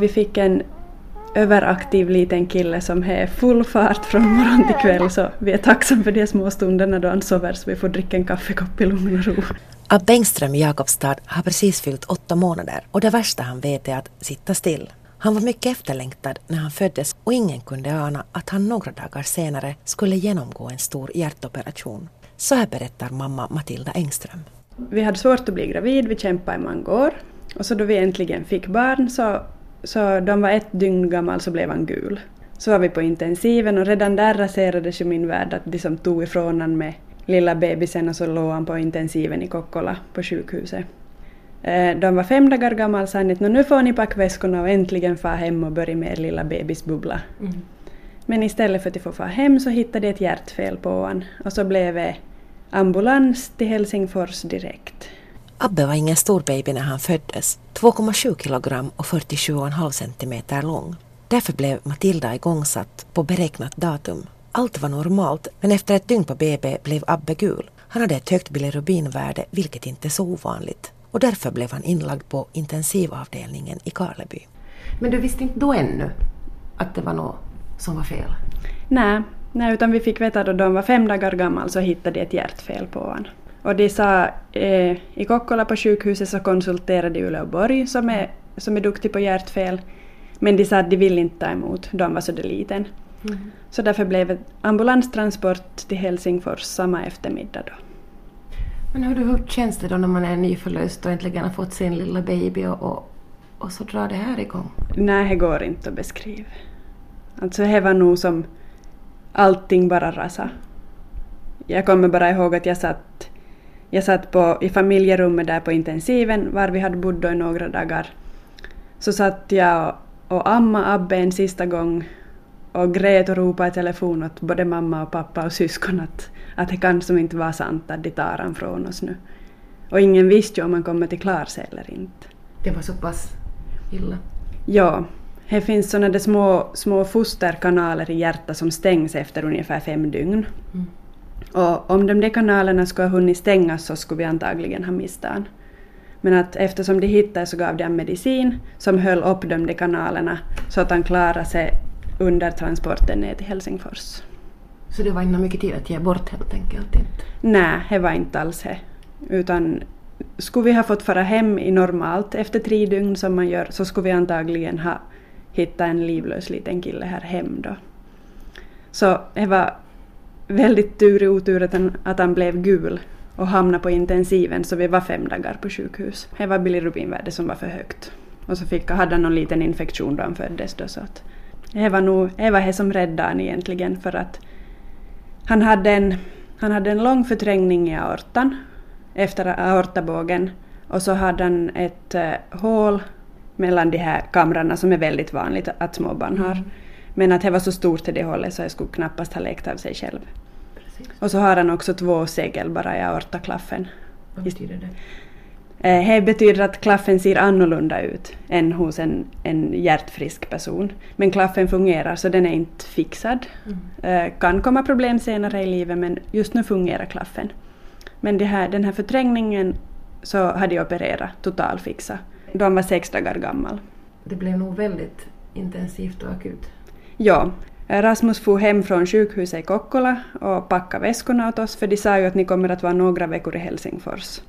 Vi fick en överaktiv liten kille som är full fart från morgon till kväll så vi är tacksamma för de små stunderna då han sover så vi får dricka en kaffekopp i lugn och ro. Abbe Engström i Jakobstad har precis fyllt åtta månader och det värsta han vet är att sitta still. Han var mycket efterlängtad när han föddes och ingen kunde ana att han några dagar senare skulle genomgå en stor hjärtoperation. Så här berättar mamma Matilda Engström. Vi hade svårt att bli gravid, vi kämpade i många år. Och så då vi äntligen fick barn så, så de var ett dygn gammal så blev han gul. Så var vi på intensiven och redan där raserades ju min värld att de som tog ifrån honom med lilla bebisen och så låg han på intensiven i Kokkola på sjukhuset. Eh, de var fem dagar gamla och sa att nu får ni packa väskorna och äntligen få hem och börja med er lilla bebisbubbla. Mm. Men istället för att få fara hem så hittade de ett hjärtfel på honom och så blev det ambulans till Helsingfors direkt. Abbe var ingen stor baby när han föddes, 2,7 kilogram och 47,5 centimeter lång. Därför blev Matilda igångsatt på beräknat datum. Allt var normalt, men efter ett dygn på BB blev Abbe gul. Han hade ett högt bilirubinvärde, vilket inte är så ovanligt. Och därför blev han inlagd på intensivavdelningen i Karleby. Men du visste inte då ännu att det var något som var fel? Nej, nej utan vi fick veta då de var fem dagar gammal så hittade de ett hjärtfel på honom. Och de sa eh, i Kokkola på sjukhuset så konsulterade de Uleåborg som är, som är duktig på hjärtfel. Men de sa att de vill inte ta emot, de var så liten. Mm. Så därför blev det ambulanstransport till Helsingfors samma eftermiddag då. Men hur, hur känns det då när man är nyförlöst och äntligen har fått sin lilla baby och, och, och så drar det här igång? Nej, det går inte att beskriva. Alltså det var nog som allting bara rasade. Jag kommer bara ihåg att jag satt, jag satt på, i familjerummet där på intensiven var vi hade bott i några dagar. Så satt jag och, och amma Abbe en sista gång och grät och ropade i telefon åt både mamma och pappa och syskon att, att det kan som inte vara sant att de tar han från oss nu. Och ingen visste ju om han kommer till klara sig eller inte. Det var så pass illa? Ja. Det finns sådana små, små fosterkanaler i hjärtat som stängs efter ungefär fem dygn. Mm. Och om de där kanalerna skulle ha hunnit stängas så skulle vi antagligen ha mist han. Men att eftersom de hittade så gav de medicin som höll upp de där kanalerna så att han klarade sig under transporten ner till Helsingfors. Så det var inte mycket tid att ge bort helt enkelt? Inte? Nej, det var inte alls det. Utan skulle vi ha fått fara hem i normalt efter tre dygn som man gör så skulle vi antagligen ha hittat en livlös liten kille här hem då. Så det var väldigt tur i oturen att han, blev gul och hamnade på intensiven så vi var fem dagar på sjukhus. Det var bilirubinvärdet som var för högt. Och så fick, hade han någon liten infektion då han föddes då så att det var nog det var det som räddade honom egentligen för att han hade en, han hade en lång förträngning i aortan efter aortabågen och så hade han ett eh, hål mellan de här kamrarna som är väldigt vanligt att småbarn har. Mm. Men att det var så stort till det hållet så jag skulle knappast ha läkt av sig själv. Precis. Och så har han också två segel bara i aortaklaffen. Vad betyder det? Eh, det betyder att klaffen ser annorlunda ut än hos en, en hjärtfrisk person. Men klaffen fungerar så den är inte fixad. Mm. Eh, kan komma problem senare i livet men just nu fungerar klaffen. Men här, den här förträngningen så hade jag opererat, totalfixa. De var sex dagar gammal. Det blev nog väldigt intensivt och akut. Ja. Rasmus for hem från sjukhuset i Kokkola och packade väskorna åt oss för de sa ju att ni kommer att vara några veckor i Helsingfors.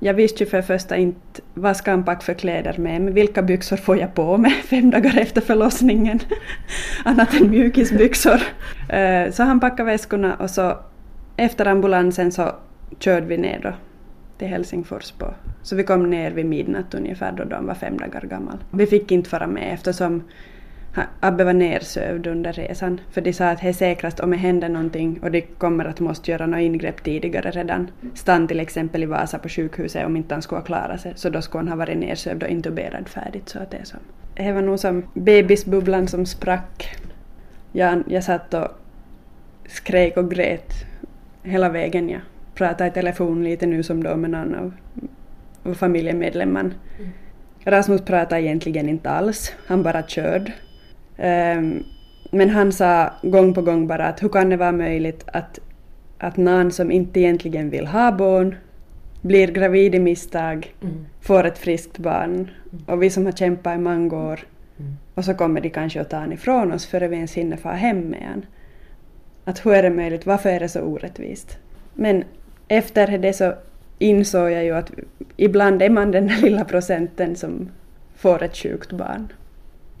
Jag visste ju för det första inte vad ska han packa för kläder med mig, vilka byxor får jag på mig fem dagar efter förlossningen, annat än mjukisbyxor. Eh, så han packade väskorna och så efter ambulansen så körde vi ner då till Helsingfors på. Så vi kom ner vid midnatt ungefär då de var fem dagar gammal. Vi fick inte vara med eftersom Abbe var nersövd under resan, för de sa att det är säkrast om det händer någonting och de kommer att måste göra något ingrepp tidigare redan. Stann till exempel i Vasa på sjukhuset om inte han skulle ha klarat sig, så då skulle han ha varit nersövd och intuberad färdigt. Så att det, är som. det var nog som bebisbubblan som sprack. Jag, jag satt och skrek och grät hela vägen. Jag pratade i telefon lite nu som då med någon av, av familjemedlemmarna. Mm. Rasmus pratade egentligen inte alls, han bara körde. Um, men han sa gång på gång bara att hur kan det vara möjligt att, att någon som inte egentligen vill ha barn blir gravid i misstag, mm. får ett friskt barn mm. och vi som har kämpat i många år mm. och så kommer de kanske att ta en ifrån oss före vi ens hinner fara hem med en. Att hur är det möjligt, varför är det så orättvist? Men efter det så insåg jag ju att ibland är man den där lilla procenten som får ett sjukt barn.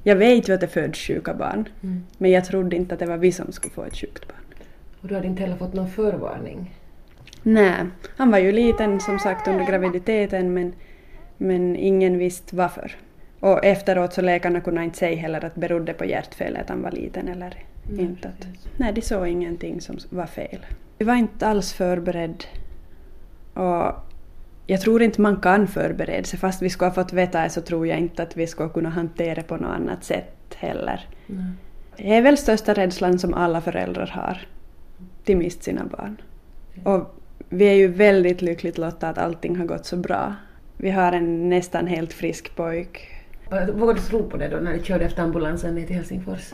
Jag vet ju att det föds sjuka barn, mm. men jag trodde inte att det var vi som skulle få ett sjukt barn. Och du hade inte heller fått någon förvarning? Nej, han var ju liten som sagt under graviditeten men, men ingen visste varför. Och efteråt så läkarna kunde inte säga heller att det berodde på hjärtfel att han var liten eller mm, inte. Att, nej, de såg ingenting som var fel. Vi var inte alls förberedda. Och jag tror inte man kan förbereda sig. Fast vi skulle ha fått veta det så tror jag inte att vi skulle kunna hantera det på något annat sätt heller. Mm. Det är väl största rädslan som alla föräldrar har. Till mist sina barn. Och vi är ju väldigt lyckligt lottade att allting har gått så bra. Vi har en nästan helt frisk pojk. Vågar du tro på det då när ni körde efter ambulansen ner till Helsingfors?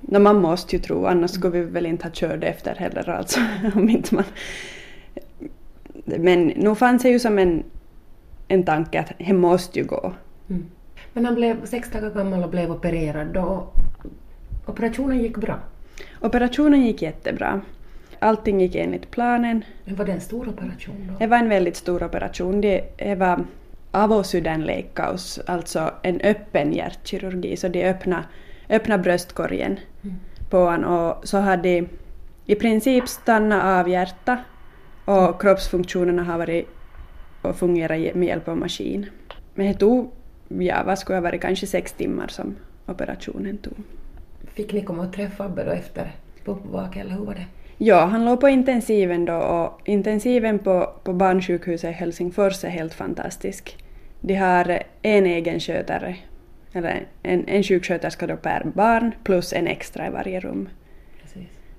No, man måste ju tro, annars skulle vi väl inte ha kört efter heller alltså. om inte man... Men nu fanns det ju som en, en tanke att det måste ju gå. Mm. Men han blev sex dagar gammal och blev opererad och operationen gick bra? Operationen gick jättebra allting gick enligt planen. Men var det en stor operation då? Det var en väldigt stor operation. Det var avosydänleikkaus, alltså en öppen hjärtkirurgi, så de öppna, öppna bröstkorgen mm. på honom och så hade i princip stannat av hjärta och kroppsfunktionerna har varit och fungerat med hjälp av maskin. Men det tog, ja vad skulle det varit, kanske sex timmar som operationen tog. Fick ni komma och träffa Abbe då efter på eller hur var det? Ja, han låg på intensiven då och intensiven på, på barnsjukhuset i Helsingfors är helt fantastisk. De har en egen skötare, eller en, en sjuksköterska då per barn plus en extra i varje rum.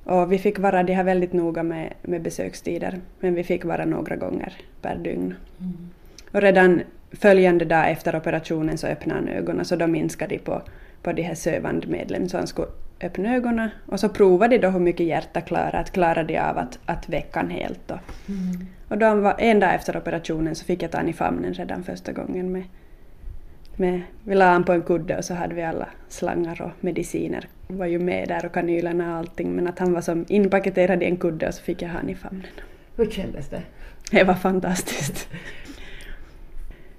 Och vi fick vara, de har väldigt noga med, med besökstider, men vi fick vara några gånger per dygn. Mm. Och redan följande dag efter operationen så öppnade han ögonen så då minskade de på, på de här sövandmedlen så han skulle öppna ögonen och så provade de då hur mycket hjärta klarade, att klarade de av att, att väcka han helt. Då. Mm. Och då var, en dag efter operationen så fick jag ta honom i famnen redan första gången. Med, med, vi la han på en kudde och så hade vi alla slangar och mediciner var ju med där och kanylerna och allting men att han var som inpaketerad i en kudde och så fick jag ha honom i famnen. Hur kändes det? Det var fantastiskt.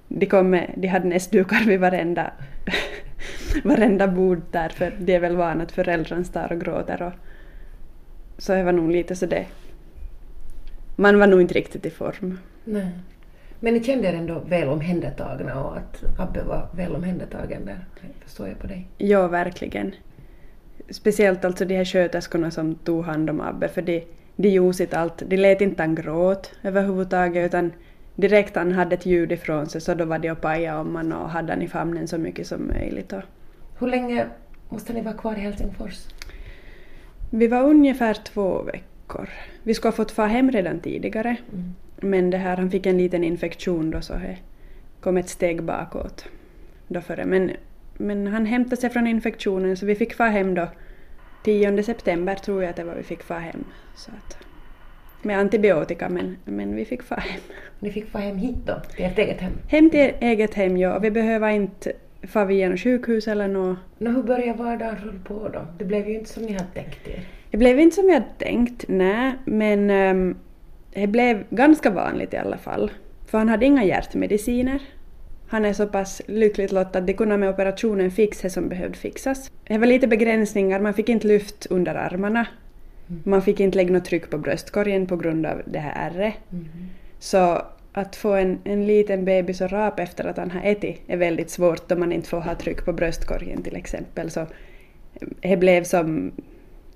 De, kom med, de hade näsdukar vid varenda varenda bord där för de är väl vana att föräldrarna står och gråter och så det var nog lite så det. Man var nog inte riktigt i form. Nej. Men ni kände er ändå väl omhändertagna och att Abbe var väl omhändertagen där, förstår jag på dig? Ja, verkligen. Speciellt alltså de här sköterskorna som tog hand om Abbe för de, de gjorde sitt allt. De lät inte han gråta överhuvudtaget utan direkt han hade ett ljud ifrån sig så då var det att paja om man och hade han i famnen så mycket som möjligt. Hur länge måste ni vara kvar i Helsingfors? Vi var ungefär två veckor. Vi skulle ha fått fara hem redan tidigare mm. Men det här, han fick en liten infektion då så det kom ett steg bakåt. Då före. Men, men han hämtade sig från infektionen så vi fick fara hem då 10 september tror jag att det var vi fick fara hem. Så att, med antibiotika men, men vi fick fara hem. Ni fick fara hem hit då, till ert eget hem? Hem till eget hem, ja. Vi behöver inte fara något sjukhus eller något. Nå, hur började vardagen rulla på då? Det blev ju inte som ni hade tänkt er. Det blev inte som vi hade tänkt, nej, men um, det blev ganska vanligt i alla fall. För han hade inga hjärtmediciner. Han är så pass lyckligt lottad att de kunde med operationen fixa det som behövde fixas. Det var lite begränsningar, man fick inte lyft under armarna man fick inte lägga något tryck på bröstkorgen på grund av det här ärret. Mm. Så att få en, en liten bebis att rapa efter att han har ätit är väldigt svårt om man inte får ha tryck på bröstkorgen till exempel. Så det blev som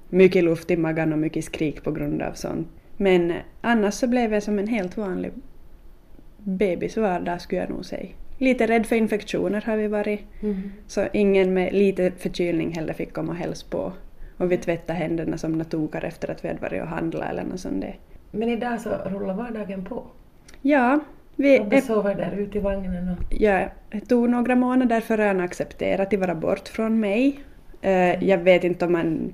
mycket luft i magen och mycket skrik på grund av sånt. Men annars så blev det som en helt vanlig bebisvardag skulle jag nog säga. Lite rädd för infektioner har vi varit. Mm. Så ingen med lite förkylning heller fick komma och hälsa på och vi tvättade händerna som natokar efter att vi hade varit och handlat eller något sånt. Men idag så rullar vardagen på? Ja. Vi och sover där ute i vagnen? Och... Ja, det tog några månader före han accepterade att vara bort från mig. Uh, jag vet inte om han...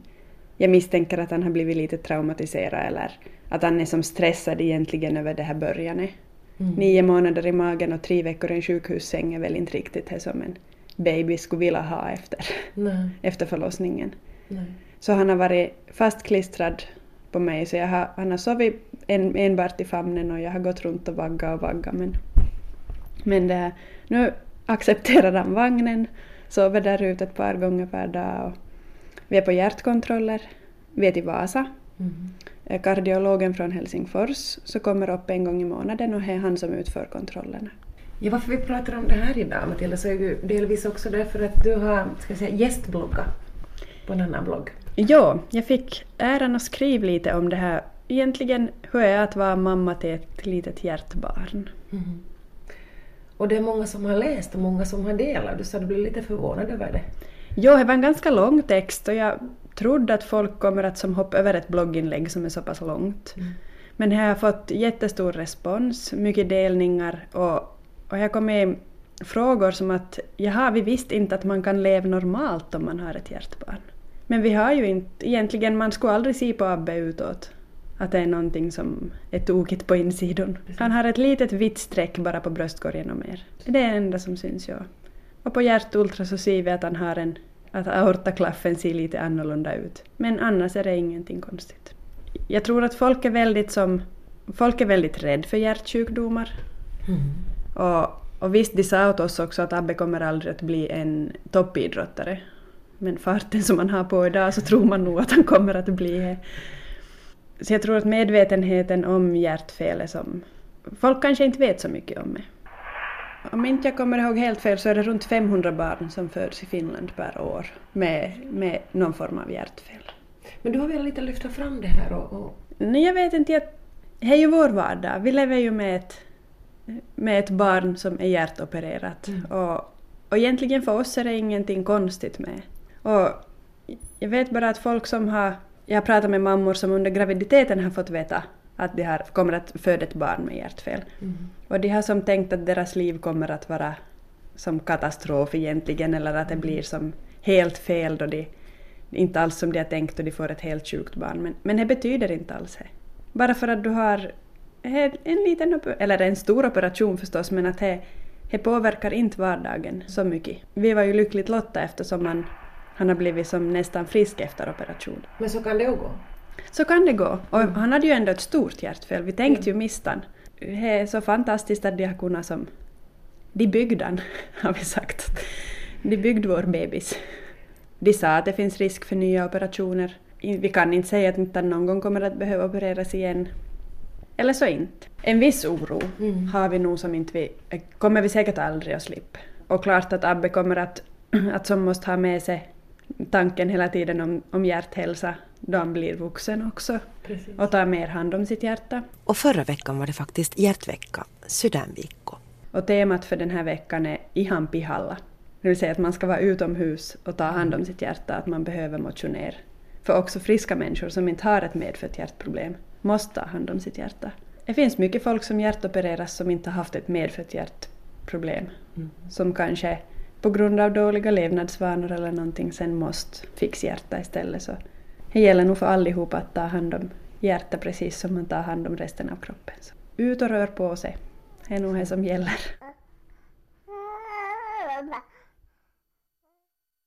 Jag misstänker att han har blivit lite traumatiserad eller att han är som stressad egentligen över det här början. Mm. Nio månader i magen och tre veckor i en sjukhussäng är väl inte riktigt det som en baby skulle vilja ha efter, efter förlossningen. Nej. Så han har varit fastklistrad på mig så jag har, han har sovit en, enbart i famnen och jag har gått runt och vaggat och vaggat men, men det, nu accepterar han vagnen, sover där ute ett par gånger per dag och vi är på hjärtkontroller, vi är till Vasa. Mm. Kardiologen från Helsingfors så kommer upp en gång i månaden och det är han som utför kontrollerna. Ja, varför vi pratar om det här idag Matilda så är ju delvis också därför att du har ska säga, gästbloggat på en annan blogg. Ja, jag fick äran att skriva lite om det här. Egentligen hur är det att vara mamma till ett litet hjärtbarn. Mm. Och det är många som har läst och många som har delat. Du sa du blev lite förvånad över det. Jo, det var en ganska lång text och jag trodde att folk kommer att som hoppa över ett blogginlägg som är så pass långt. Mm. Men jag har fått jättestor respons, mycket delningar och, och jag kommit frågor som att jaha, vi visste inte att man kan leva normalt om man har ett hjärtbarn. Men vi har ju inte, egentligen man skulle aldrig se på Abbe utåt att det är någonting som är tokigt på insidan. Han har ett litet vitt streck bara på bröstkorgen och mer. Det är det enda som syns, ja. Och på hjärtultra så ser vi att han har en, att aortaklaffen ser lite annorlunda ut. Men annars är det ingenting konstigt. Jag tror att folk är väldigt som, folk är väldigt rädda för hjärtsjukdomar. Mm. Och, och visst, de sa åt oss också att Abbe kommer aldrig att bli en toppidrottare. Men farten som han har på idag så tror man nog att han kommer att bli det. Så jag tror att medvetenheten om hjärtfel är som... Folk kanske inte vet så mycket om det. Om inte jag kommer ihåg helt fel så är det runt 500 barn som föds i Finland per år med, med någon form av hjärtfel. Men du har velat lite lyfta fram det här och... och... Nej, jag vet inte. Det är ju vår vardag. Vi lever ju med ett, med ett barn som är hjärtopererat. Mm. Och, och egentligen för oss är det ingenting konstigt med. Och jag vet bara att folk som har... Jag har pratat med mammor som under graviditeten har fått veta att de har, kommer att föda ett barn med hjärtfel. Mm. Och de har som tänkt att deras liv kommer att vara som katastrof egentligen eller att det blir som helt fel då de inte alls som de har tänkt och de får ett helt sjukt barn. Men, men det betyder inte alls det. Bara för att du har en liten, eller en stor operation förstås, men att det, det påverkar inte vardagen så mycket. Vi var ju lyckligt lotta eftersom man, han har blivit som nästan frisk efter operationen. Men så kan det ju gå? Så kan det gå. Och han hade ju ändå ett stort hjärtfel. Vi tänkte ju mista han. Det är så fantastiskt att de har kunnat som... De byggde han, har vi sagt. De byggde vår bebis. De sa att det finns risk för nya operationer. Vi kan inte säga att inte någon gång kommer att behöva opereras igen. Eller så inte. En viss oro mm. har vi nog som inte vi... kommer vi säkert aldrig att slippa. Och klart att Abbe kommer att, att som måste ha med sig tanken hela tiden om, om hjärthälsa då han blir vuxen också Precis. och tar mer hand om sitt hjärta. Och förra veckan var det faktiskt hjärtvecka, sydänviikko. Och temat för den här veckan är ihan pihalla. Det vill säga att man ska vara utomhus och ta hand om sitt hjärta, att man behöver motionera. För också friska människor som inte har ett medfött hjärtproblem måste ta hand om sitt hjärta. Det finns mycket folk som hjärtopereras som inte har haft ett medfött hjärtproblem. Mm. Som kanske på grund av dåliga levnadsvanor eller någonting sen måste fixa hjärta istället. Så det gäller nog för allihopa att ta hand om hjärtat precis som man tar hand om resten av kroppen. Så ut och rör på sig. Det är nog det som gäller.